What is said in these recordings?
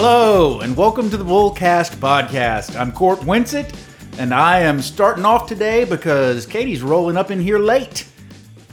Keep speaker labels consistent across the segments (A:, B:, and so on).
A: Hello, and welcome to the Bullcast podcast. I'm Court Winsett, and I am starting off today because Katie's rolling up in here late.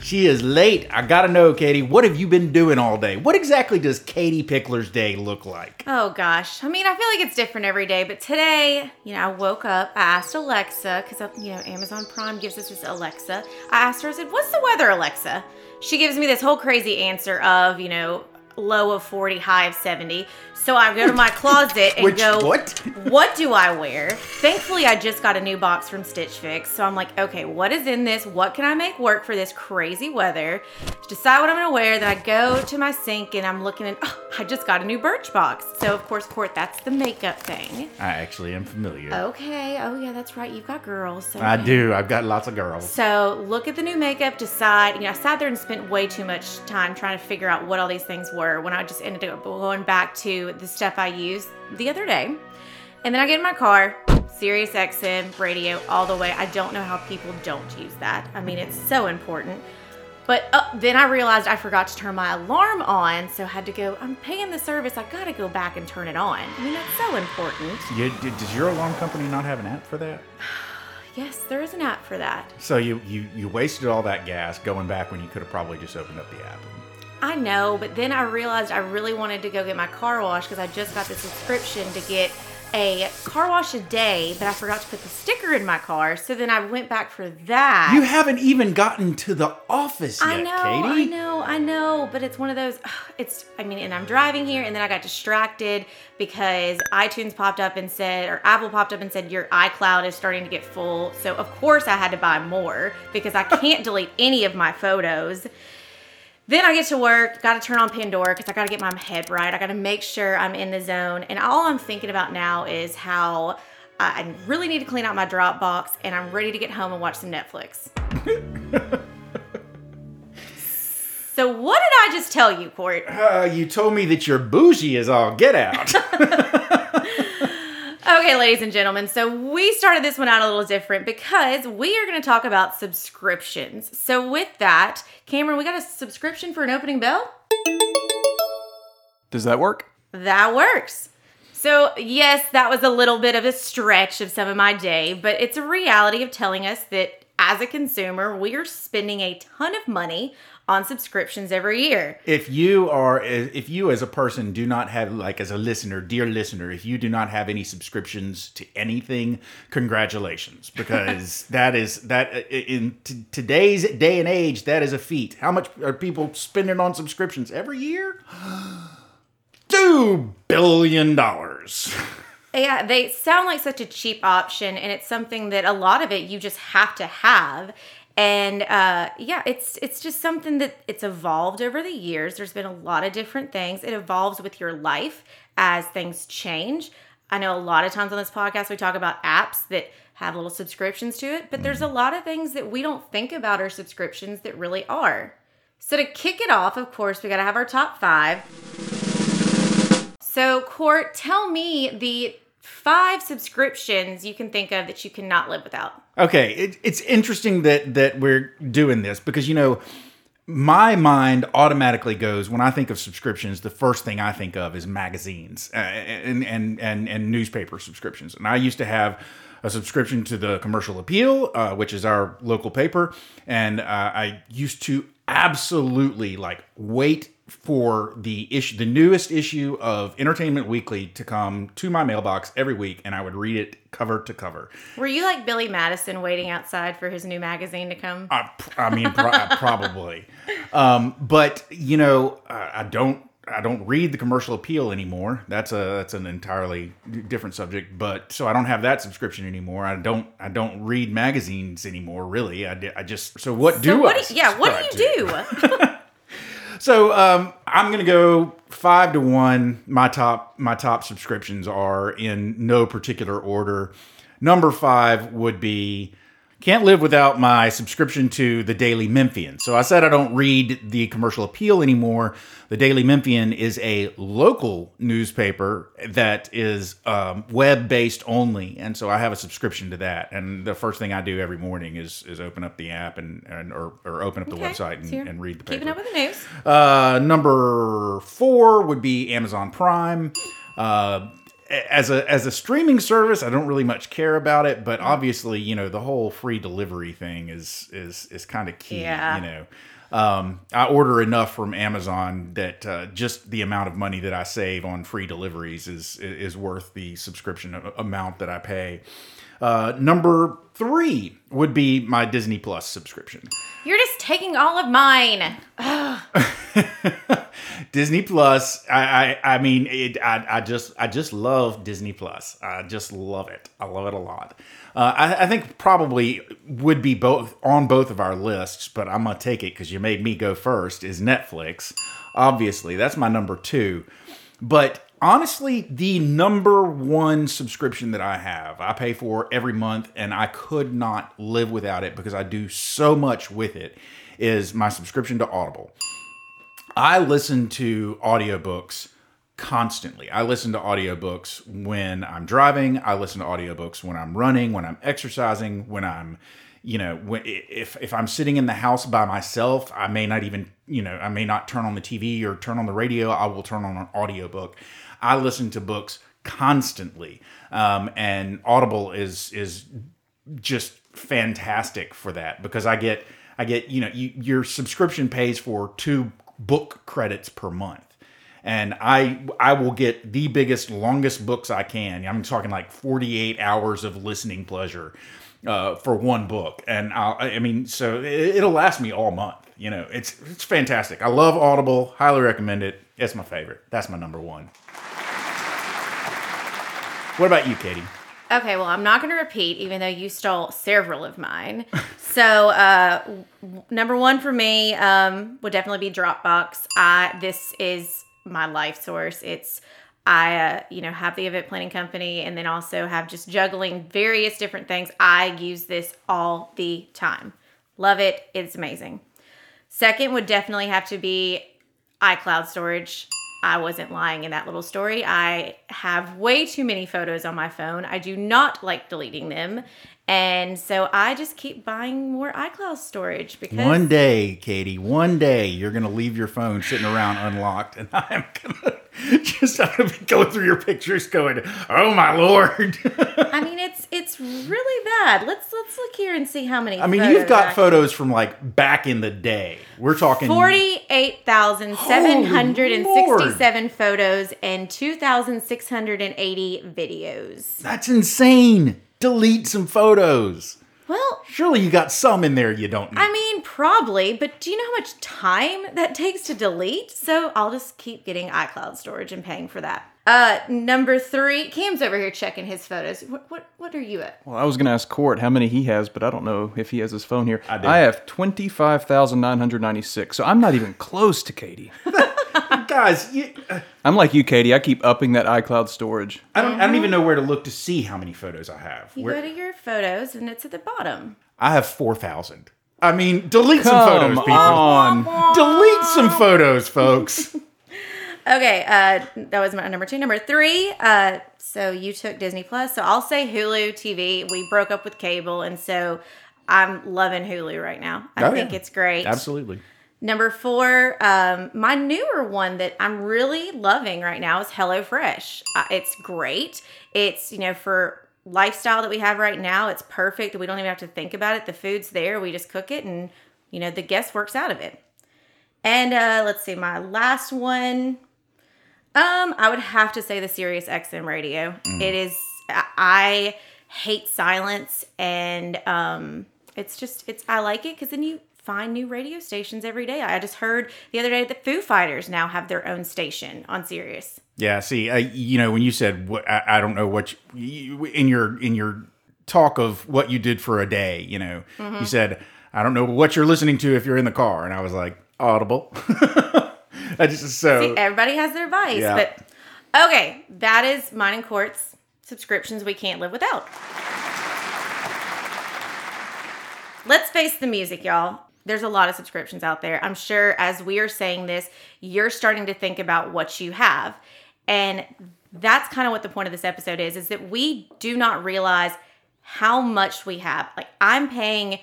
A: She is late. I gotta know, Katie, what have you been doing all day? What exactly does Katie Pickler's day look like?
B: Oh gosh. I mean, I feel like it's different every day, but today, you know, I woke up, I asked Alexa, because, uh, you know, Amazon Prime gives us this Alexa. I asked her, I said, What's the weather, Alexa? She gives me this whole crazy answer of, you know, low of 40, high of 70. So I go to my closet and
A: Which-
B: go,
A: what?
B: what do I wear? Thankfully, I just got a new box from Stitch Fix. So I'm like, okay, what is in this? What can I make work for this crazy weather? Decide what I'm gonna wear. Then I go to my sink and I'm looking at, oh, I just got a new Birchbox. So, of course, Court, that's the makeup thing.
A: I actually am familiar.
B: Okay. Oh, yeah, that's right. You've got girls. So
A: I do. I've got lots of girls.
B: so look at the new makeup, decide. You know, I sat there and spent way too much time trying to figure out what all these things were when I just ended up going back to the stuff I used the other day. And then I get in my car, Sirius XM, radio, all the way. I don't know how people don't use that. I mean, it's so important. But uh, then I realized I forgot to turn my alarm on, so I had to go. I'm paying the service. I gotta go back and turn it on. I mean, that's so important.
A: You, does your alarm company not have an app for that?
B: Yes, there is an app for that.
A: So you, you, you wasted all that gas going back when you could have probably just opened up the app.
B: I know, but then I realized I really wanted to go get my car wash because I just got the subscription to get a car wash a day, but I forgot to put the sticker in my car. So then I went back for that.
A: You haven't even gotten to the office yet,
B: I know,
A: Katie.
B: I know, I know, but it's one of those. It's, I mean, and I'm driving here, and then I got distracted because iTunes popped up and said, or Apple popped up and said, your iCloud is starting to get full. So of course I had to buy more because I can't delete any of my photos. Then I get to work, got to turn on Pandora because I got to get my head right. I got to make sure I'm in the zone. And all I'm thinking about now is how I really need to clean out my Dropbox and I'm ready to get home and watch some Netflix. so, what did I just tell you, Court?
A: Uh, you told me that your bougie is all get out.
B: Okay, ladies and gentlemen, so we started this one out a little different because we are going to talk about subscriptions. So, with that, Cameron, we got a subscription for an opening bell?
C: Does that work?
B: That works. So, yes, that was a little bit of a stretch of some of my day, but it's a reality of telling us that as a consumer, we are spending a ton of money on subscriptions every year.
A: if you are if you as a person do not have like as a listener dear listener if you do not have any subscriptions to anything congratulations because that is that in t- today's day and age that is a feat how much are people spending on subscriptions every year 2 billion dollars
B: Yeah, they sound like such a cheap option, and it's something that a lot of it you just have to have. And uh, yeah, it's it's just something that it's evolved over the years. There's been a lot of different things. It evolves with your life as things change. I know a lot of times on this podcast we talk about apps that have little subscriptions to it, but there's a lot of things that we don't think about our subscriptions that really are. So to kick it off, of course, we got to have our top five. So, Court, tell me the five subscriptions you can think of that you cannot live without.
A: Okay, it, it's interesting that that we're doing this because you know my mind automatically goes when I think of subscriptions. The first thing I think of is magazines uh, and and and and newspaper subscriptions. And I used to have a subscription to the Commercial Appeal, uh, which is our local paper, and uh, I used to absolutely like wait for the issue, the newest issue of Entertainment Weekly to come to my mailbox every week, and I would read it cover to cover.
B: Were you like Billy Madison waiting outside for his new magazine to come?
A: I, I mean, pro- probably. Um, but you know, I, I don't. I don't read the commercial appeal anymore. That's a that's an entirely different subject. But so I don't have that subscription anymore. I don't I don't read magazines anymore. Really, I, I just so what do
B: so what
A: I?
B: do, yeah, what do you
A: to?
B: do?
A: So um, I'm gonna go five to one. My top my top subscriptions are in no particular order. Number five would be can't live without my subscription to the Daily Memphian. So I said I don't read the commercial appeal anymore. The Daily Memphian is a local newspaper that is um, web based only, and so I have a subscription to that. And the first thing I do every morning is is open up the app and, and or, or open up the
B: Okay,
A: website and,
B: so
A: and read the paper.
B: Keeping up with the news.
A: Uh, number four would be Amazon Prime. Uh, as a as a streaming service, I don't really much care about it, but obviously, you know, the whole free delivery thing is is is kind of key.
B: Yeah.
A: You know, um, I order enough from Amazon that uh, just the amount of money that I save on free deliveries is is worth the subscription amount that I pay. Uh, number three would be my Disney Plus subscription.
B: You're just taking all of mine.
A: Disney Plus. I, I, I mean, it, I, I just, I just love Disney Plus. I just love it. I love it a lot. Uh, I, I think probably would be both on both of our lists, but I'm gonna take it because you made me go first. Is Netflix? Obviously, that's my number two. But honestly, the number one subscription that I have, I pay for every month, and I could not live without it because I do so much with it. Is my subscription to Audible. I listen to audiobooks constantly. I listen to audiobooks when I'm driving, I listen to audiobooks when I'm running, when I'm exercising, when I'm you know, when if if I'm sitting in the house by myself, I may not even, you know, I may not turn on the TV or turn on the radio. I will turn on an audiobook. I listen to books constantly. Um, and Audible is is just fantastic for that because I get I get you know you, your subscription pays for two book credits per month and I I will get the biggest longest books I can. I'm talking like 48 hours of listening pleasure uh, for one book, and I'll, I mean so it, it'll last me all month. You know, it's it's fantastic. I love Audible. Highly recommend it. It's my favorite. That's my number one. What about you, Katie?
B: Okay, well, I'm not going to repeat, even though you stole several of mine. so, uh, w- number one for me um, would definitely be Dropbox. I this is my life source. It's I, uh, you know, have the event planning company, and then also have just juggling various different things. I use this all the time. Love it. It's amazing. Second would definitely have to be iCloud storage. I wasn't lying in that little story. I have way too many photos on my phone. I do not like deleting them. And so I just keep buying more iCloud storage because
A: One day, Katie, one day you're gonna leave your phone sitting around unlocked, and I'm gonna just I'm gonna be going through your pictures, going, "Oh my lord!"
B: I mean it's it's really bad. Let's let's look here and see how many
A: I mean, you've got photos from like back in the day. We're talking
B: 48,767 photos and 2,680 videos.
A: That's insane. Delete some photos.
B: Well,
A: Surely you got some in there you don't need.
B: I mean, probably, but do you know how much time that takes to delete? So I'll just keep getting iCloud storage and paying for that. Uh, number three, Cam's over here checking his photos. What what, what are you at?
C: Well, I was going to ask Court how many he has, but I don't know if he has his phone here.
A: I do.
C: have 25,996, so I'm not even close to Katie.
A: Guys, you, uh,
C: I'm like you, Katie. I keep upping that iCloud storage.
A: I don't. I don't even know where to look to see how many photos I have.
B: You
A: Where,
B: go to your photos and it's at the bottom.
A: I have four thousand. I mean, delete some photos, people.
C: on.
A: Delete some photos, folks.
B: Okay, uh, that was my number two. Number three, uh, so you took Disney Plus. So I'll say Hulu TV. We broke up with cable, and so I'm loving Hulu right now. I
A: Oh,
B: think
A: yeah.
B: it's great.
A: Absolutely.
B: Number four, um, my newer one that I'm really loving right now is HelloFresh. Uh, it's great. It's, you know, for lifestyle that we have right now, it's perfect. We don't even have to think about it. The food's there. We just cook it and, you know, the guest works out of it. And uh, let's see, my last one. Um, I would have to say the Sirius XM radio. It is I- I hate silence and um it's just it's I like it because then you find new radio stations every day. I just heard the other day that Foo Fighters now have their own station on Sirius.
A: Yeah. See, uh, you know, when you said what, I, I don't know what you, you, in your in your talk of what you did for a day. You know,
B: Mm-hmm.
A: you said I don't know what you're listening to if you're in the car, and I was like Audible. I just so
B: See, everybody has their vice,
A: Yeah.
B: but okay, that is mine and Court's subscriptions we can't live without. Let's face the music, y'all. There's a lot of subscriptions out there. I'm sure as we are saying this, you're starting to think about what you have. And that's kind of what the point of this episode is is that we do not realize how much we have. Like I'm paying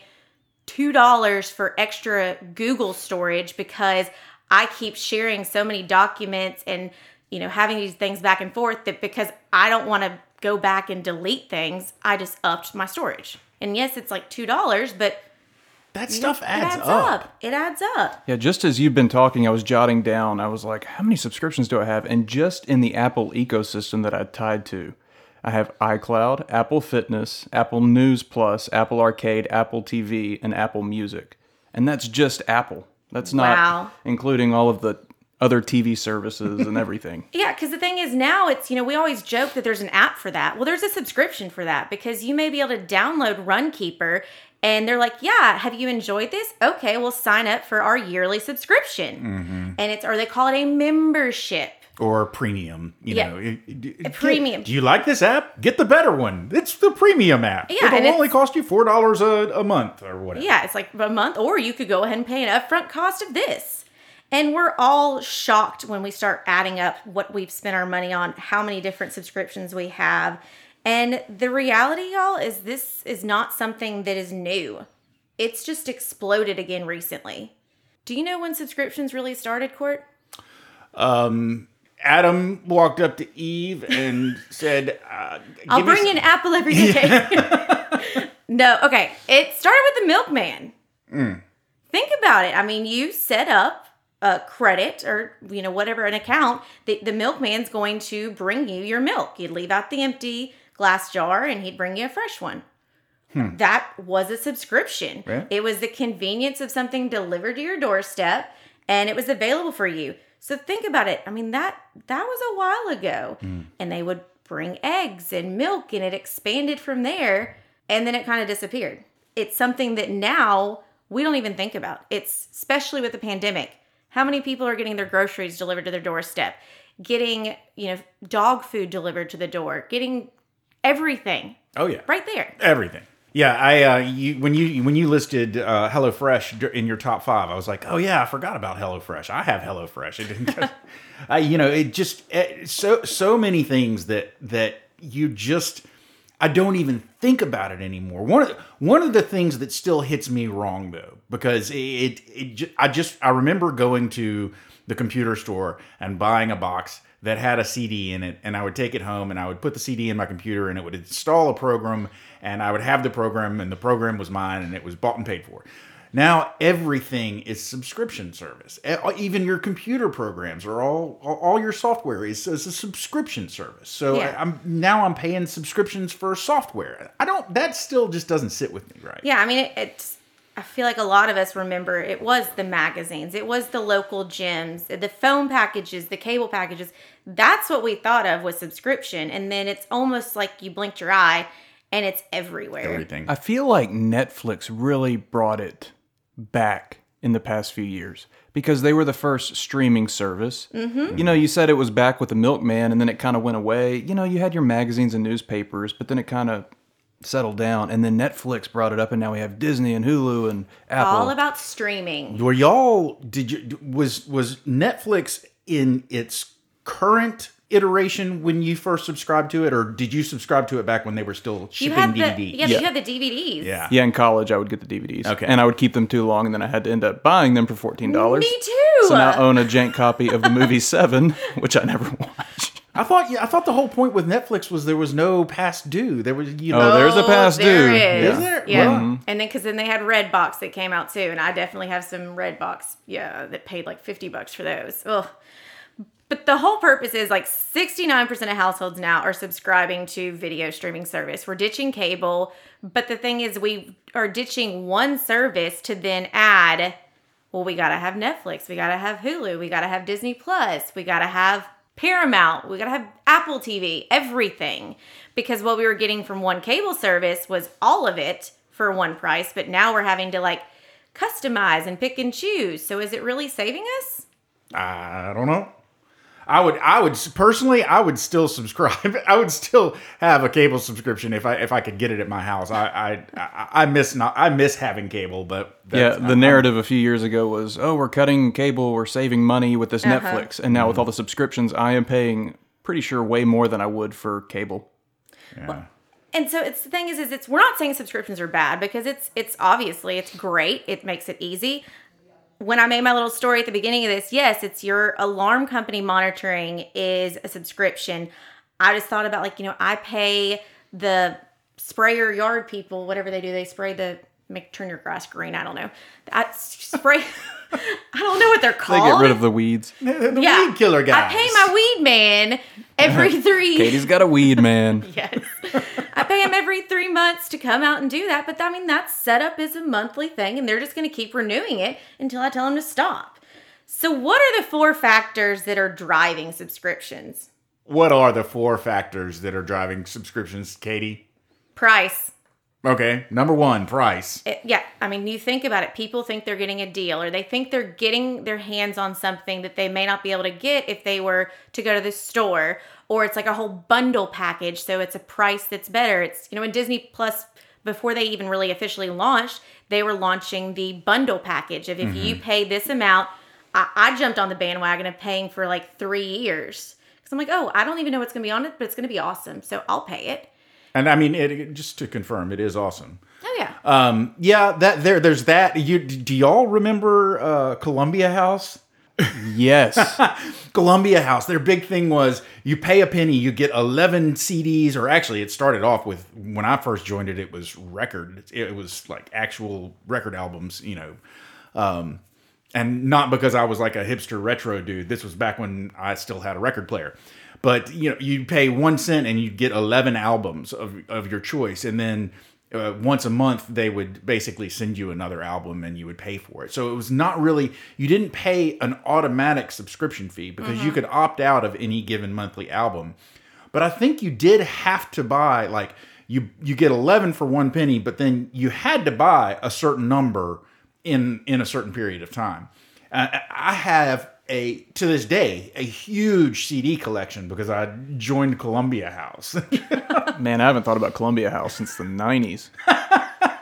B: $2 for extra Google storage because I keep sharing so many documents and you know, having these things back and forth that because I don't want to go back and delete things, I just upped my storage. And yes, it's like $2, but
A: That
B: you know,
A: stuff adds,
B: it adds
A: up.
B: It adds up.
C: Yeah, just as you've been talking, I was jotting down. I was like, how many subscriptions do I have? And just in the Apple ecosystem that I tied to, I have iCloud, Apple Fitness, Apple News Plus, Apple Arcade, Apple TV, and Apple Music. And that's just Apple. That's not
B: Wow.
C: including all of the other TV services and everything.
B: Yeah, because the thing is now it's, you know, we always joke that there's an app for that. Well, there's a subscription for that because you may be able to download Runkeeper and they're like, yeah, have you enjoyed this? Okay, well, sign up for our yearly subscription. Mm-hmm. And it's, or they call it a membership.
A: Or premium, you
B: Yeah.
A: know.
B: A premium.
A: Do you like this app? Get the better one. It's the premium app.
B: Yeah,
A: It'll only cost you four dollars a, a month or whatever.
B: Yeah, it's like a month, or you could go ahead and pay an upfront cost of this. And we're all shocked when we start adding up what we've spent our money on, how many different subscriptions we have. And the reality, y'all, is this is not something that is new. It's just exploded again recently. Do you know when subscriptions really started, Court?
A: Adam walked up to Eve and said, uh,
B: I'll bring an apple every day. no, okay. It started with the milkman. Think about it. I mean, you set up a credit or you know whatever an account that the milkman's going to bring you your milk. You'd leave out the empty glass jar and he'd bring you a fresh one. Hmm. That was a subscription. It was the convenience of something delivered to your doorstep and it was available for you. So think about it. I mean that that was a while ago. Hmm. And they would bring eggs and milk and it expanded from there and then it kind of disappeared. It's something that now we don't even think about. It's especially with the pandemic. How many people are getting their groceries delivered to their doorstep? Getting, you know, dog food delivered to the door, getting everything
A: Oh yeah,
B: right there.
A: everything. Yeah, I uh, you when you when you listed uh, HelloFresh in your top five, I was like, oh yeah, I forgot about HelloFresh. I have HelloFresh. It didn't, I, you know, it just eh, so so many things that that you just I don't even think about it anymore. One of the, one of the things that still hits me wrong though, because it it, it I just I remember going to the computer store and buying a box that had a CD in it, and I would take it home and I would put the CD in my computer and it would install a program, and I would have the program, and the program was mine, and it was bought and paid for. Now everything is subscription service. E- uh, Even your computer programs are all all all your software is, is a subscription service. So
B: Yeah.
A: I'm now I'm paying subscriptions for software. I don't. That still just doesn't sit with me right.
B: Yeah, I mean, it, it's. I feel like a lot of us remember it was the magazines, it was the local gyms, the phone packages, the cable packages. That's what we thought of was subscription, and then it's almost like you blinked your eye, and it's everywhere.
A: Everything.
C: I feel like Netflix really brought it back in the past few years because they were the first streaming service. Mm-hmm. You know, you said it was back with the Milkman and then it kind of went away. You know, you had your magazines and newspapers, but then it kind of settled down. And then Netflix brought it up, and now we have Disney and Hulu and Apple.
B: All about streaming.
A: Were y'all? Did you? Was was Netflix in its current iteration when you first subscribed to it, or did you subscribe to it back when they were still
B: You
A: shipping
B: had the
A: DVDs?
B: yeah, you had the DVDs.
A: Yeah.
C: yeah, in college, I would get the DVDs.
A: Okay.
C: And I would keep them too long, and then I had to end up buying them for $14.
B: Me too.
C: So now I own a jank copy of the movie Seven, which I never watched.
A: I thought. Yeah, I thought the whole point with Netflix was there was no past due. There was you oh, know.
C: Oh, there's a oh, past
B: there
C: due.
B: is.
A: Is there?
B: Yeah,
A: Well- mm-hmm.
B: and then because then they had Redbox that came out too, and I definitely have some Redbox. Yeah, that paid like fifty bucks for those. Ugh. But the whole purpose is like 69% of households now are subscribing to video streaming service. We're ditching cable, but the thing is we are ditching one service to then add well, we got to have Netflix, we got to have Hulu, we got to have Disney Plus, we got to have Paramount, we got to have Apple TV, everything. Because what we were getting from one cable service was all of it for one price, but now we're having to like customize and pick and choose. So is it really saving us?
A: I don't know. I would, I would personally, I would still subscribe. I would still have a cable subscription if I if I could get it at my house. I I, I, I miss not I miss having cable, but
C: Yeah, the
A: I'm-
C: narrative a few years ago was, oh, we're cutting cable, we're saving money with this uh-huh. Netflix. And now with mm-hmm. all the subscriptions, I am paying pretty sure way more than I would for cable.
A: yeah.
B: And so it's the thing is, is it's we're not saying subscriptions are bad because it's it's obviously it's great. It makes it easy. When I made my little story at the beginning of this, yes, it's your alarm company monitoring is a subscription. I just thought about like, you know, I pay the sprayer yard people, whatever they do, they spray the make turn your grass green. I don't know. I spray. I don't know what they're called.
C: They get rid of the weeds.
A: The
B: yeah,
A: weed killer guys.
B: I pay my weed man every three.
C: Katie's got a weed man.
B: Yes. I pay him every three months to come out and do that. But I mean, that setup is a monthly thing, and they're just going to keep renewing it until I tell them to stop. So, what are the four factors that are driving subscriptions?
A: What are the four factors that are driving subscriptions, Katie?
B: Price.
A: Okay, number one, price.
B: It- yeah, I mean, you think about it. People think they're getting a deal, or they think they're getting their hands on something that they may not be able to get if they were to go to the store, or it's like a whole bundle package, so it's a price that's better. It's you know, in Disney Plus, before they even really officially launched, they were launching the bundle package of if you mm-hmm. pay this amount. I, I jumped on the bandwagon of paying for like three years because I'm like, oh, I don't even know what's gonna be on it, but it's gonna be awesome, so I'll pay it.
A: And I mean, it, just to confirm, it is awesome.
B: Oh yeah.
A: Um, yeah, that there, there's that. You do y'all remember uh, Columbia House?
C: Yes.
A: Columbia House, their big thing was you pay a penny, you get 11 CDs, or actually, it started off with when I first joined it, it was record. It was like actual record albums, you know. Um, and not because I was like a hipster retro dude. This was back when I still had a record player. But you know, you pay one cent and you get 11 albums of, of your choice. And then uh, once a month they would basically send you another album and you would pay for it. So it was not really you didn't pay an automatic subscription fee because you could opt out of any given monthly album. But i think you did have to buy like you you get 11 for one penny but then you had to buy a certain number in in a certain period of time. Uh, i have a to this day a huge cd collection because i joined columbia house
C: Man, I haven't thought about Columbia House since the 90s.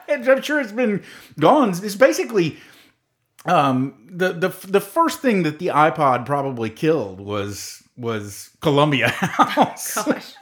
A: And I'm sure it's been gone. It's basically um, the the the first thing that the iPod probably killed was was Columbia House.
B: Gosh.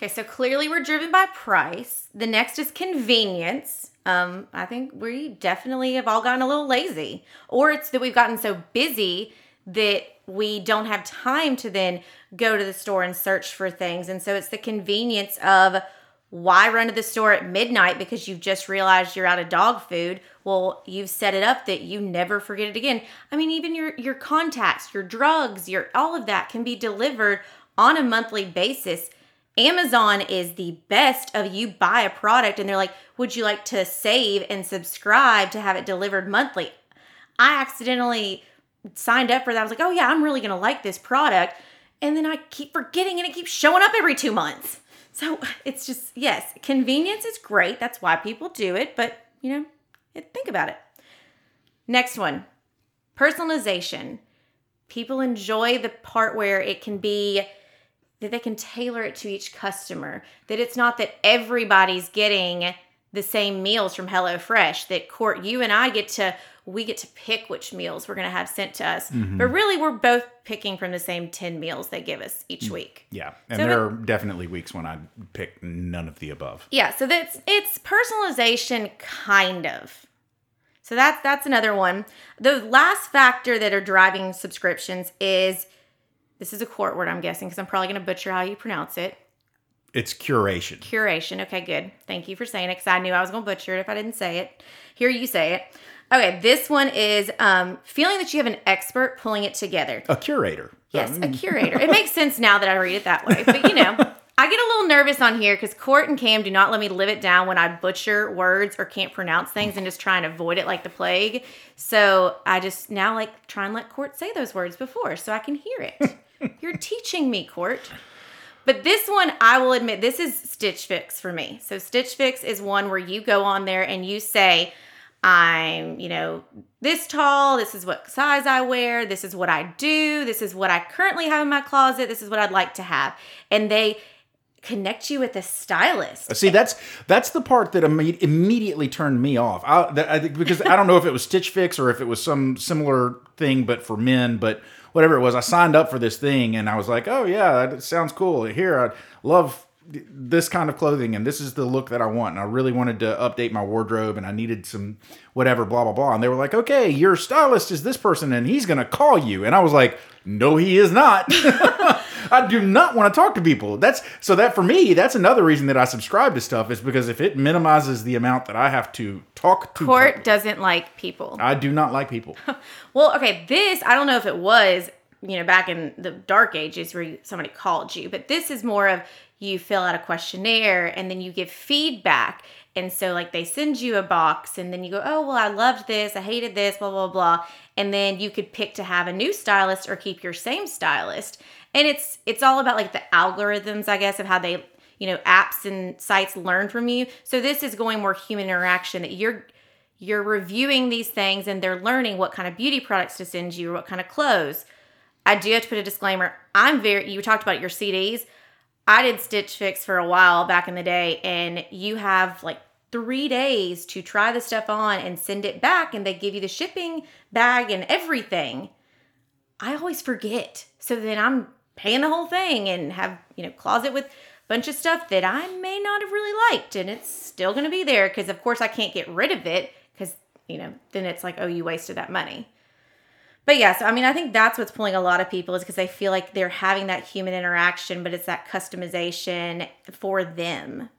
B: Okay, so clearly we're driven by price. The next is convenience. Um, I think we definitely have all gotten a little lazy, or it's that we've gotten so busy that we don't have time to then go to the store and search for things. And so it's the convenience of why run to the store at midnight because you've just realized you're out of dog food. Well, you've set it up that you never forget it again. I mean, even your your contacts, your drugs, your all of that can be delivered on a monthly basis. Amazon is the best of you buy a product and they're like, "Would you like to save and subscribe to have it delivered monthly?" I accidentally signed up for that. I was like, "Oh yeah, I'm really to like this product." And then I keep forgetting and it keeps showing up every 2 months. So, it's just yes, convenience is great. That's why people do it, but, you know, think about it. Next one. Personalization. People enjoy the part where it can be that they can tailor it to each customer. That it's not that everybody's getting the same meals from HelloFresh. That Court, you and I get to we get to pick which meals we're going to have sent to us. Mm-hmm. But really, we're both picking from the same ten meals they give us each mm, week.
A: Yeah, and
B: So
A: there are definitely weeks when I pick none of the above.
B: Yeah, so that's it's personalization kind of. So that's that's another one. The last factor that are driving subscriptions is this is a court word I'm guessing because I'm probably going to butcher how you pronounce it.
A: It's curation.
B: Curation. Okay, good. Thank you for saying it because I knew I was going to butcher it if I didn't say it. Here you say it. Okay, this one is um, feeling that you have an expert pulling it together.
A: A curator.
B: Yes, a curator. It makes sense now that I read it that way. But you know, I get a little nervous on here because Court and Cam do not let me live it down when I butcher words or can't pronounce things and just try and avoid it like the plague. So I just now like try and let Court say those words before so I can hear it. You're teaching me, Court. But this one, I will admit, this is Stitch Fix for me. So Stitch Fix is one where you go on there and you say, I'm, you know, this tall, this is what size I wear, this is what I do, this is what I currently have in my closet, this is what I'd like to have. And they connect you with a stylist.
A: See, that's that's the part that imme- immediately turned me off. I, that, I think because I don't know if it was Stitch Fix or if it was some similar thing, but for men. But whatever it was, I signed up for this thing and I was like, oh yeah, that sounds cool. Here, I love this kind of clothing and this is the look that I want. And I really wanted to update my wardrobe and I needed some whatever, blah, blah, blah. And they were like, okay, your stylist is this person and he's going to call you. And I was like, no, he is not. I do not want to talk to people. That's so that for me, that's another reason that I subscribe to stuff is because if it minimizes the amount that I have to talk to
B: Court
A: people,
B: doesn't like people.
A: I do not like people.
B: Well, okay, this I don't know if it was, you know, back in the dark ages where somebody called you, but this is more of you fill out a questionnaire and then you give feedback. And so like they send you a box and then you go, "Oh, well, I loved this. I hated this, blah blah blah." And then you could pick to have a new stylist or keep your same stylist. And it's it's all about like the algorithms, I guess, of how they, you know, apps and sites learn from you. So this is going more human interaction that you're you're reviewing these things and they're learning what kind of beauty products to send you or what kind of clothes. I do have to put a disclaimer. I'm very, you talked about your CDs. I did Stitch Fix for a while back in the day, and you have like three days to try the stuff on and send it back, and they give you the shipping bag and everything. I always forget. So then I'm paying the whole thing and have, you know, closet with a bunch of stuff that I may not have really liked, and it's still going to be there because, of course, I can't get rid of it because, you know, then it's like, oh, you wasted that money. But yeah, so I mean, I think that's what's pulling a lot of people is because they feel like they're having that human interaction, but it's that customization for them.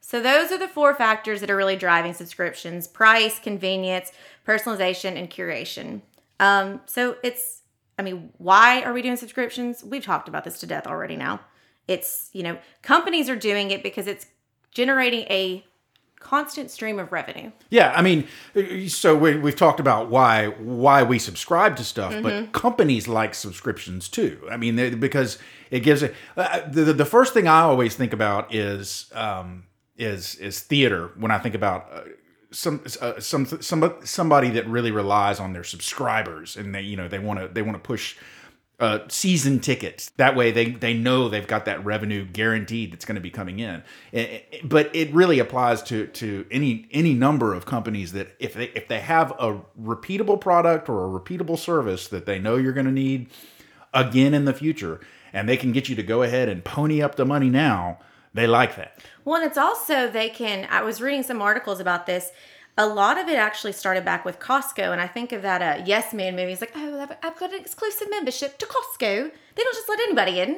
B: So those are the four factors that are really driving subscriptions: price, convenience, personalization, and curation. Um, so it's, I mean, why are we doing subscriptions? We've talked about this to death already. Now, it's you know, companies are doing it because it's generating a constant stream of revenue.
A: Yeah, I mean, so we, we've talked about why why we subscribe to stuff, but companies like subscriptions too. I mean, they- because it gives it. Uh, the, the- the first thing I always think about is um, is is theater when I think about. Uh, some uh, some some somebody that really relies on their subscribers and they you know they want to they want to push uh, season tickets. That way, they they know they've got that revenue guaranteed that's going to be coming in. Eh, eh, But it really applies to to any any number of companies that if they if they have a repeatable product or a repeatable service that they know you're going to need again in the future, and they can get you to go ahead and pony up the money now, they like that.
B: Well, and it's also they can. I was reading some articles about this. A lot of it actually started back with Costco, and I think of that uh, Yes Man movie. He's like, "Oh, I've, I've got an exclusive membership to Costco. They don't just let anybody in."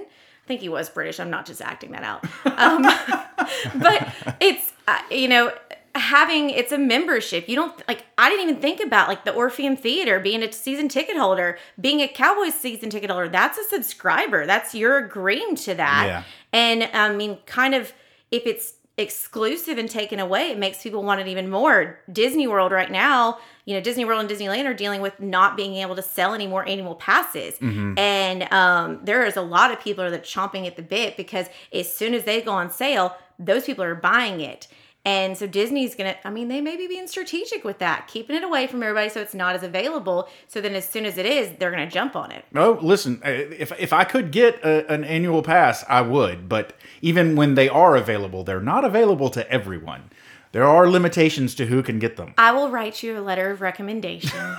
B: I think he was British. I'm not just acting that out. Um, but it's uh, you know having it's a membership. You don't like. I didn't even think about like the Orpheum Theater being a season ticket holder, being a Cowboys season ticket holder. That's a subscriber. That's you're agreeing to that.
A: Yeah.
B: And I mean, kind of if it's exclusive and taken away, it makes people want it even more. Disney World right now, you know, Disney World and Disneyland are dealing with not being able to sell any more annual passes. And um, there is a lot of people that are chomping at the bit because as soon as they go on sale, those people are buying it. And so Disney's gonna, I mean, they may be being strategic with that, keeping it away from everybody so it's not as available. So then as soon as it is, they're gonna jump on it.
A: No, listen. uh, If if I could get a, an annual pass, I would. But even when they are available, they're not available to everyone. There are limitations to who can get them.
B: I will write you a letter of recommendation.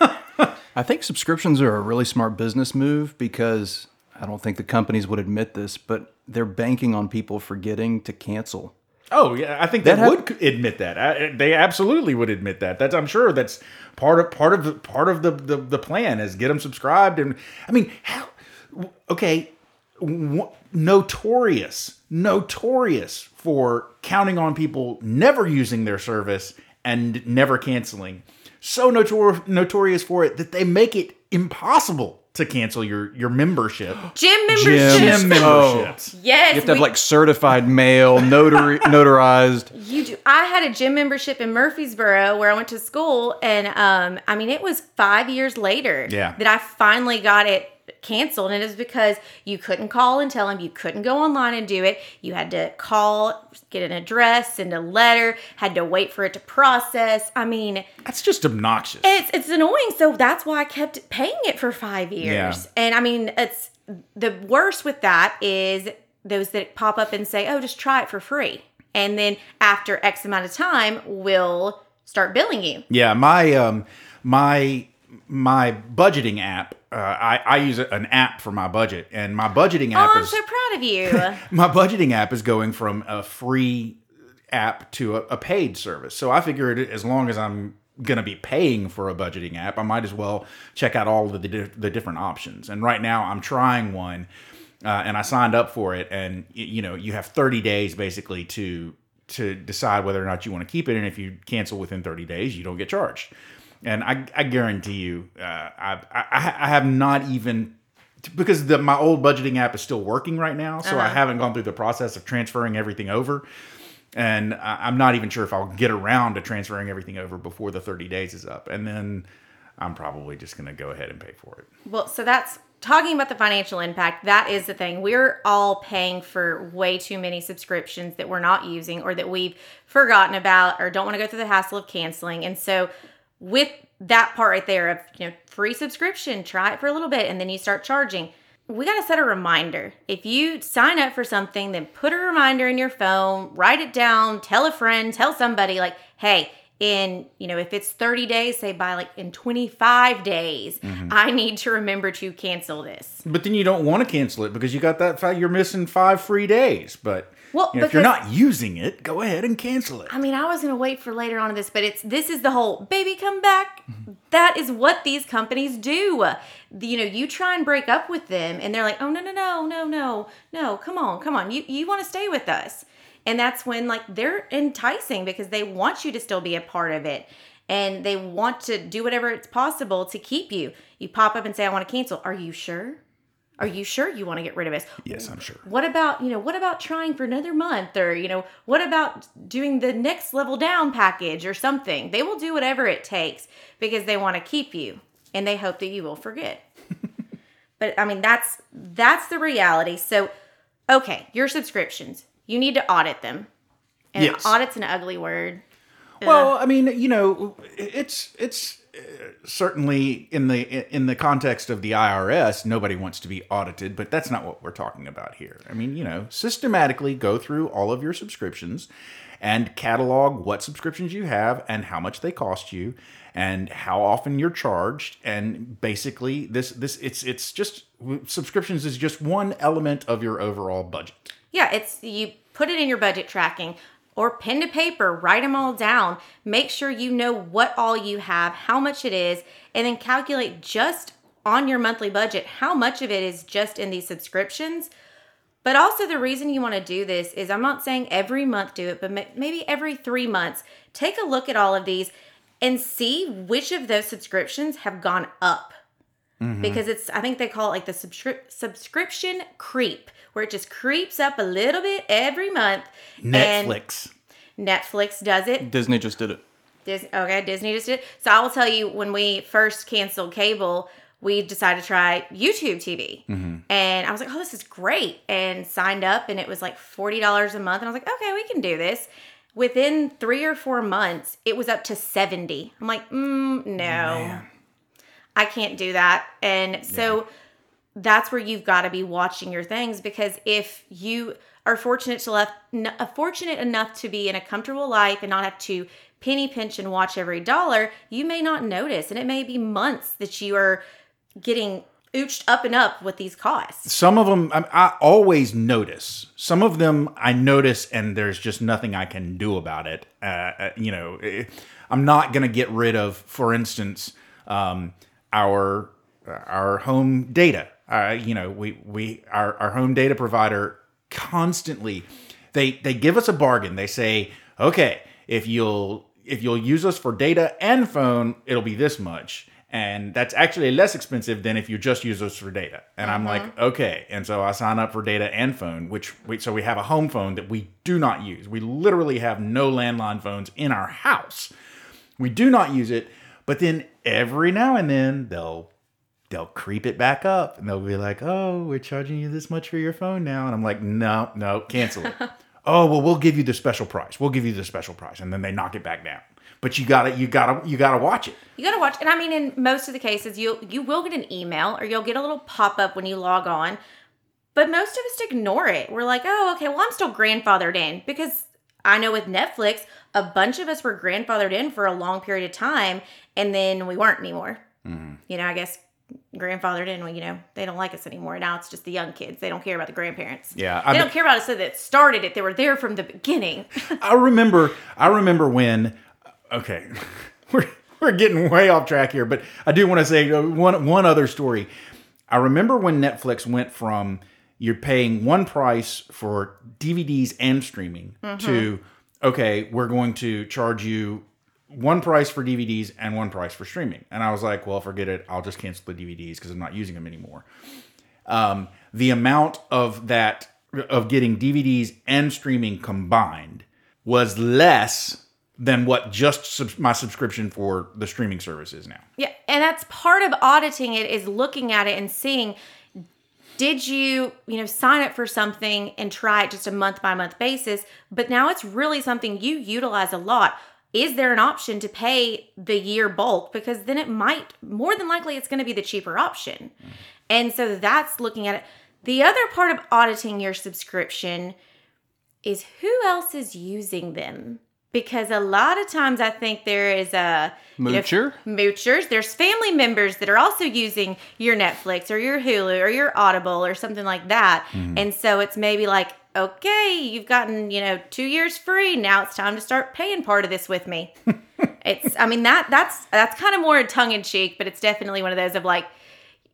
C: I think subscriptions are a really smart business move because I don't think the companies would admit this, but they're banking on people forgetting to cancel.
A: Oh yeah, I think they
C: That
A: would admit that. I, they absolutely would admit that. That's I'm sure that's part of part of the part of the the, the plan is get them subscribed and I mean how okay w- notorious notorious for counting on people never using their service and never canceling. So notor- notorious for it that they make it impossible to cancel your your membership.
B: Gym membership.
A: Gym memberships.
B: Yes,
C: You have to have like certified mail, notary, notarized.
B: You do. I had a gym membership in Murfreesboro where I went to school, and um, I mean, it was five years later
A: Yeah.
B: that I finally got it canceled, and it was because you couldn't call and tell them you couldn't go online and do it. You had to call, get an address, send a letter, had to wait for it to process. I mean,
A: That's just obnoxious.
B: it's it's annoying. So that's why I kept paying it for five years.
A: Yeah.
B: And I mean, it's the worst with that is those that pop up and say, "Oh, just try it for free," and then after X amount of time, we'll start billing you.
A: Yeah, my um my my budgeting app. Uh, I, I use an app for my budget, and my budgeting app
B: Oh, I'm
A: is
B: so proud of you.
A: my budgeting app is going from a free app to a, a paid service. So I figured as long as I'm going to be paying for a budgeting app, I might as well check out all of the, di- the different options. And right now I'm trying one uh, and I signed up for it. And y- you know, you have 30 days basically to to decide whether or not you want to keep it. And if you cancel within 30 days, you don't get charged. And I, I guarantee you, uh, I, I, I have not even because the, my old budgeting app is still working right now, so I haven't gone through the process of transferring everything over, and I'm not even sure if I'll get around to transferring everything over before the 30 days is up, and then I'm probably just going to go ahead and pay for it.
B: Well, so that's talking about the financial impact. That is the thing. We're all paying for way too many subscriptions that we're not using or that we've forgotten about or don't want to go through the hassle of canceling. And so, with that part right there of, you know, free subscription, try it for a little bit and then you start charging. We got to set a reminder. If you sign up for something, then put a reminder in your phone, write it down, tell a friend, tell somebody like, "Hey, in you know if it's 30 days say by like in 25 days mm-hmm. i need to remember to cancel this
A: But then you don't want to cancel it because you got that fact you're missing five free days. But
B: Well,
A: you know, if you're not using it, go ahead and cancel it.
B: i mean i was gonna wait for later on in this but it's this is the whole baby come back. That is what these companies do. You know you try and break up with them and they're like oh no no no no no no come on come on. You you want to stay with us. And that's when like they're enticing because they want you to still be a part of it. And they want to do whatever it's possible to keep you. You pop up and say i want to cancel. Are you sure are you sure you want to get rid of us
A: yes, I'm sure.
B: what about you know what about trying for another month or you know what about doing the next level down package or something? They will do whatever it takes because they want to keep you and they hope that you will forget. But i mean that's that's the reality. So okay your subscriptions you need to audit them. And
A: Yes.
B: audit's an ugly word
A: Well, I mean, you know, it's it's uh, certainly in the in the context of the IRS, nobody wants to be audited, but that's not what we're talking about here. I mean, you know, systematically go through all of your subscriptions and catalog what subscriptions you have and how much they cost you and how often you're charged and basically this this it's it's just subscriptions is just one element of your overall budget.
B: Yeah, it's you put it in your budget tracking or pen to paper, write them all down. Make sure you know what all you have, how much it is, and then calculate just on your monthly budget how much of it is just in these subscriptions. But also, the reason you want to do this is I'm not saying every month do it, but maybe every three months, take a look at all of these and see which of those subscriptions have gone up mm-hmm. because it's I think they call it like the subscri- subscription creep, where it just creeps up a little bit every month.
A: Netflix.
B: Netflix does it.
C: Disney just did it.
B: Disney, okay, Disney just did. it. So I will tell you, when we first canceled cable, we decided to try YouTube TV, and I was like, "Oh, this is great!" and signed up, and it was like forty dollars a month, and I was like, "Okay, we can do this." Within three or four months, it was up to seventy. I'm like, mm, "No, I can't do that," and so that's where you've got to be watching your things because if you are fortunate to left uh, fortunate enough to be in a comfortable life and not have to penny pinch and watch every dollar, you may not notice, and it may be months that you are getting ooched up and up with these costs.
A: some of them I, I always notice. Some of them i notice and there's just nothing i can do about it. Uh, uh, you know eh, i'm not going to get rid of for instance um, our our home data uh, you know we we our, our home data provider constantly they they give us a bargain they say okay if you'll if you'll use us for data and phone it'll be this much and that's actually less expensive than if you just use us for data. And I'm like, okay. And so I sign up for data and phone, which we, so we have a home phone that we do not use. We literally have no landline phones in our house. We do not use it, but then every now and then they'll they'll creep it back up and they'll be like, "Oh, we're charging you this much for your phone now." And I'm like, "No, no, cancel it." oh, well, we'll give you the special price. We'll give you the special price, and then they knock it back down. But you gotta, you gotta, you gotta watch it.
B: You got to watch, and I mean, in most of the cases, you'll you will get an email or you'll get a little pop up when you log on. But most of us ignore it. We're like, oh, okay, well, I'm still grandfathered in because I know with Netflix, a bunch of us were grandfathered in for a long period of time, and then we weren't anymore. Mm-hmm. You know, I guess grandfathered in. Well, you know, they don't like us anymore. Now it's just the young kids. They don't care about the grandparents.
A: Yeah,
B: they
A: I
B: don't care about us So that started it. They were there from the beginning.
A: I remember I remember when okay we're we're getting way off track here but I do want to say uh, one one other story I remember when Netflix went from you're paying one price for DVDs and streaming to okay we're going to charge you one price for DVDs and one price for streaming and I was like well forget it I'll just cancel the DVDs because I'm not using them anymore um, the amount of that of getting DVDs and streaming combined was less than what just sub- my subscription for the streaming service is now.
B: Yeah, and that's part of auditing it is looking at it and seeing did you, you know, sign up for something and try it just a month by month basis, but now it's really something you utilize a lot. Is there an option to pay the year bulk because then it might more than likely it's going to be the cheaper option. Mm-hmm. And so that's looking at it. The other part of auditing your subscription is who else is using them? Because a lot of times I think there is a you know,
C: Moocher?
B: moochers. There's family members that are also using your Netflix or your Hulu or your Audible or something like that. Mm-hmm. And so it's maybe like, okay, you've gotten, you know, two years free. Now it's time to start paying part of this with me. it's I mean that that's that's kind of more tongue in cheek, but it's definitely one of those of like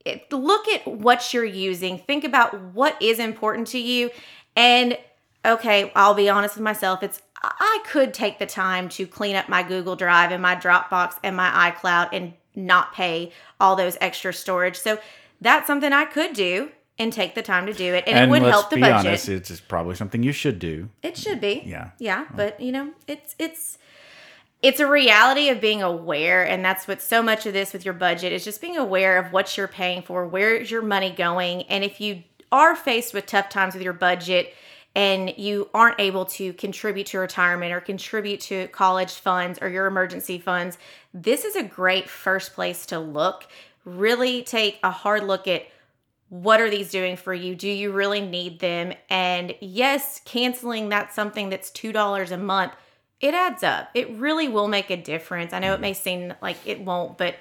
B: it, look at what you're using. Think about what is important to you. And okay, I'll be honest with myself. It's I could take the time to clean up my Google Drive and my Dropbox and my iCloud and not pay all those extra storage. So that's something I could do and take the time to do it, and, it would help the
A: be
B: budget.
A: honest, it's, probably something you should do.
B: It should be.
A: Yeah.
B: Yeah, but you know, it's it's it's a reality of being aware and that's what so much of this with your budget is just being aware of what you're paying for, where is your money going, and if you are faced with tough times with your budget and you aren't able to contribute to retirement or contribute to college funds or your emergency funds, this is a great first place to look. Really take a hard look at what are these doing for you? Do you really need them? And yes, canceling that's something that's $2 a month. It adds up. It really will make a difference. I know it may seem like it won't, but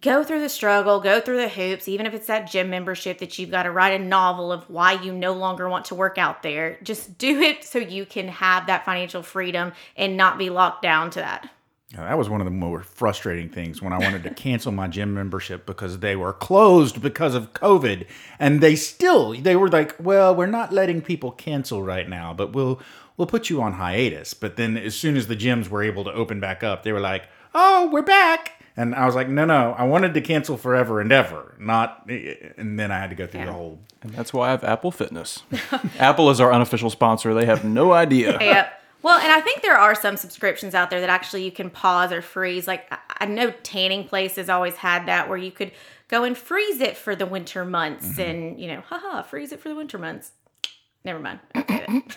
B: go through the struggle, go through the hoops, even if it's that gym membership that you've got to write a novel of why you no longer want to work out there. Just do it so you can have that financial freedom and not be locked down to that.
A: Yeah, That was one of the more frustrating things when I wanted to cancel my gym membership because they were closed because of COVID, and they still they were like, "Well, we're not letting people cancel right now, but we'll we'll put you on hiatus." But then as soon as the gyms were able to open back up, they were like, "Oh, we're back." And I was like, "No, no, I wanted to cancel forever and ever, not." And then I had to go through the whole.
C: And that's why I have Apple Fitness. Apple is our unofficial sponsor. They have no idea.
B: Yep. Well, and I think there are some subscriptions out there that actually you can pause or freeze. Like I- know tanning places always had that where you could go and freeze it for the winter months mm-hmm. and, you know, haha, freeze it for the winter months. Never mind.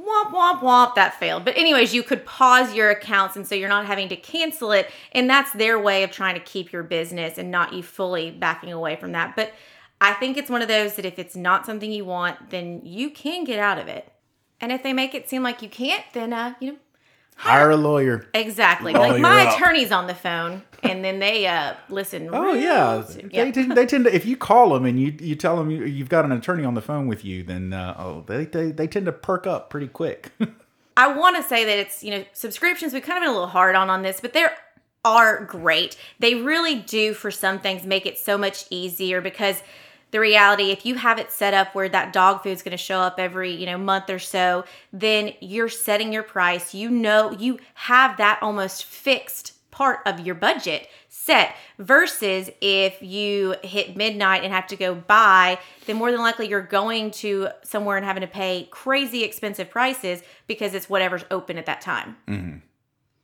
B: Womp womp womp that failed but anyways you could pause your accounts and so you're not having to cancel it and that's their way of trying to keep your business and not you fully backing away from that but i think it's one of those that if it's not something you want then you can get out of it and if they make it seem like you can't then uh you know
A: Hire a lawyer.
B: exactly like my
C: up.
B: attorney's on the phone and then they uh listen
A: Oh
B: real
A: yeah,
B: to-
A: they,
B: yeah.
A: tend, they tend to. If you call them and you, you tell them you, you've got an attorney on the phone with you, then uh, oh they, they they tend to perk up pretty quick.
B: I want to say that it's, you know, subscriptions, we've kind of been a little hard on on this, but they're are great. They really do, for some things, make it so much easier because the reality, if you have it set up where that dog food's going to show up every, you know, month or so, then you're setting your price. You know, you have that almost fixed part of your budget set versus if you hit midnight and have to go buy then more than likely you're going to somewhere and having to pay crazy expensive prices because it's whatever's open at that time mm-hmm.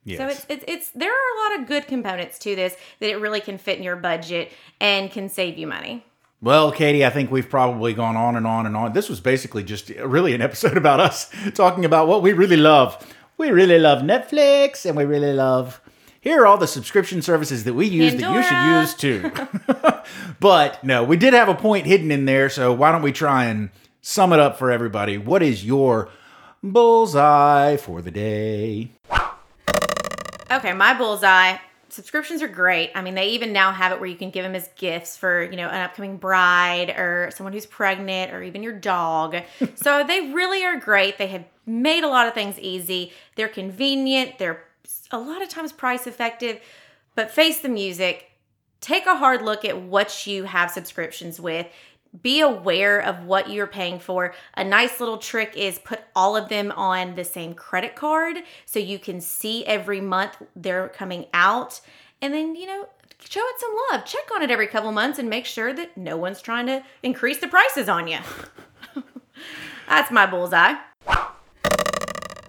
A: yes.
B: so it's, it's it's there are a lot of good components to this that it really can fit in your budget and can save you money
A: Well, Katie, I think we've probably gone on and on and on. This was basically just really an episode about us talking about what we really love. We really love Netflix and we really love. Here are all the subscription services that we use that you should use too. but no, we did have a point hidden in there, so why don't we try and sum it up for everybody? What is your bullseye for the day?
B: Okay, my bullseye. Subscriptions are great. I mean, they even now have it where you can give them as gifts for, you know, an upcoming bride or someone who's pregnant or even your dog. so they really are great. They have made a lot of things easy. They're convenient. They're a lot of times price effective. But face the music. Take a hard look at what you have subscriptions with be aware of what you're paying for. A nice little trick is put all of them on the same credit card so you can see every month they're coming out. And then, you know, show it some love. Check on it every couple months and make sure that no one's trying to increase the prices on you. That's my bullseye.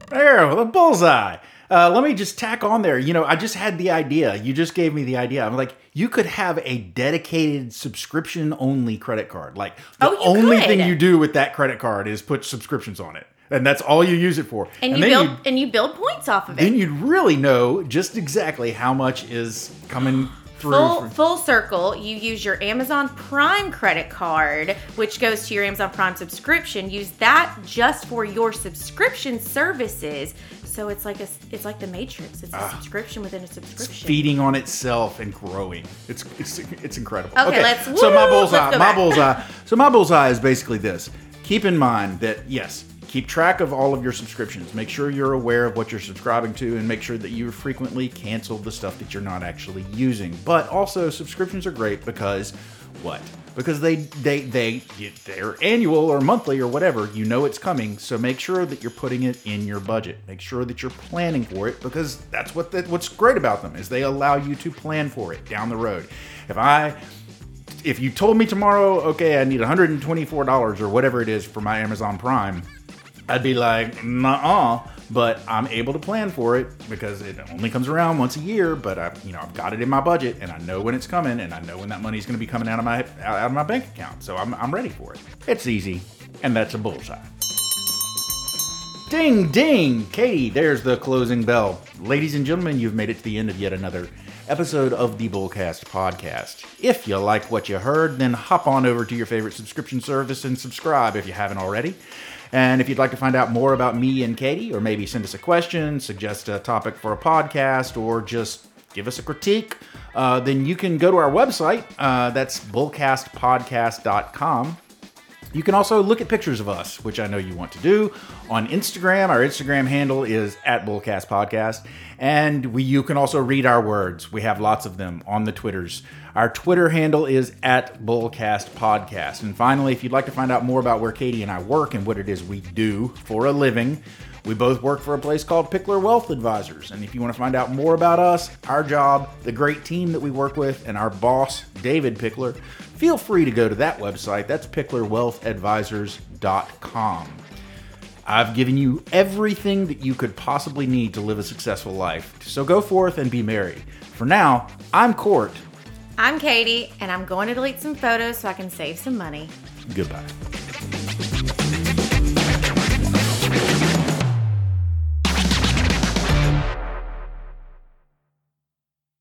A: There, the bullseye. Uh, let me just tack on there. You know, I just had the idea. You just gave me the idea. I'm like, you could have a dedicated subscription only credit card. Like the
B: Oh,
A: only
B: could.
A: thing you do with that credit card is put subscriptions on it, and that's all you use it for.
B: And, you
A: then
B: build and you build points off of it.
A: then you'd really know just exactly how much is coming through.
B: Full
A: from-
B: full circle, you use your Amazon Prime credit card, which goes to your Amazon Prime subscription. Use that just for your subscription services. So it's like a it's like the Matrix. It's a ah. subscription within a subscription.
A: feeding on itself and growing. It's it's, it's incredible.
B: Okay, let's-
A: so my
B: woo,
A: bullseye, my
B: back.
A: bullseye. So my bullseye is basically this. Keep in mind that yes, keep track of all of your subscriptions. Make sure you're aware of what you're subscribing to, and make sure that you frequently cancel the stuff that you're not actually using. But also, subscriptions are great because what? Because they they they they're annual or monthly or whatever. You know it's coming, so make sure that you're putting it in your budget. Make sure that you're planning for it because that's what the, what's great about them is they allow you to plan for it down the road. If I if you told me tomorrow, okay, I need $124 or whatever it is for my Amazon Prime, I'd be like, nah, but I'm able to plan for it because it only comes around once a year. But I, you know, I've got it in my budget, and I know when it's coming, and I know when that money's going to be coming out of my out of my bank account. So I'm I'm ready for it. It's easy, and that's a bullseye. Ding ding, Katie. There's the closing bell. Ladies and gentlemen, you've made it to the end of yet another episode of the Bullcast podcast. If you like what you heard, then hop on over to your favorite subscription service and subscribe if you haven't already. And if you'd like to find out more about me and Katie, or maybe send us a question, suggest a topic for a podcast, or just give us a critique, uh, then you can go to our website. Uh, that's bullcastpodcast.com. You can also look at pictures of us, which I know you want to do, on Instagram. Our Instagram handle is at Bullcast Podcast, and we you can also read our words. We have lots of them on the Twitters. Our Twitter handle is at Bullcast Podcast. And finally, if you'd like to find out more about where Katie and I work and what it is we do for a living, we both work for a place called Pickler Wealth Advisors. And if you want to find out more about us, our job, the great team that we work with, and our boss, David Pickler, feel free to go to that website. That's picklerwealthadvisors.com. I've given you everything that you could possibly need to live a successful life. So go forth and be merry. For now, I'm Court.
B: I'm Katie, and I'm going to delete some photos so I can save some money.
A: Goodbye.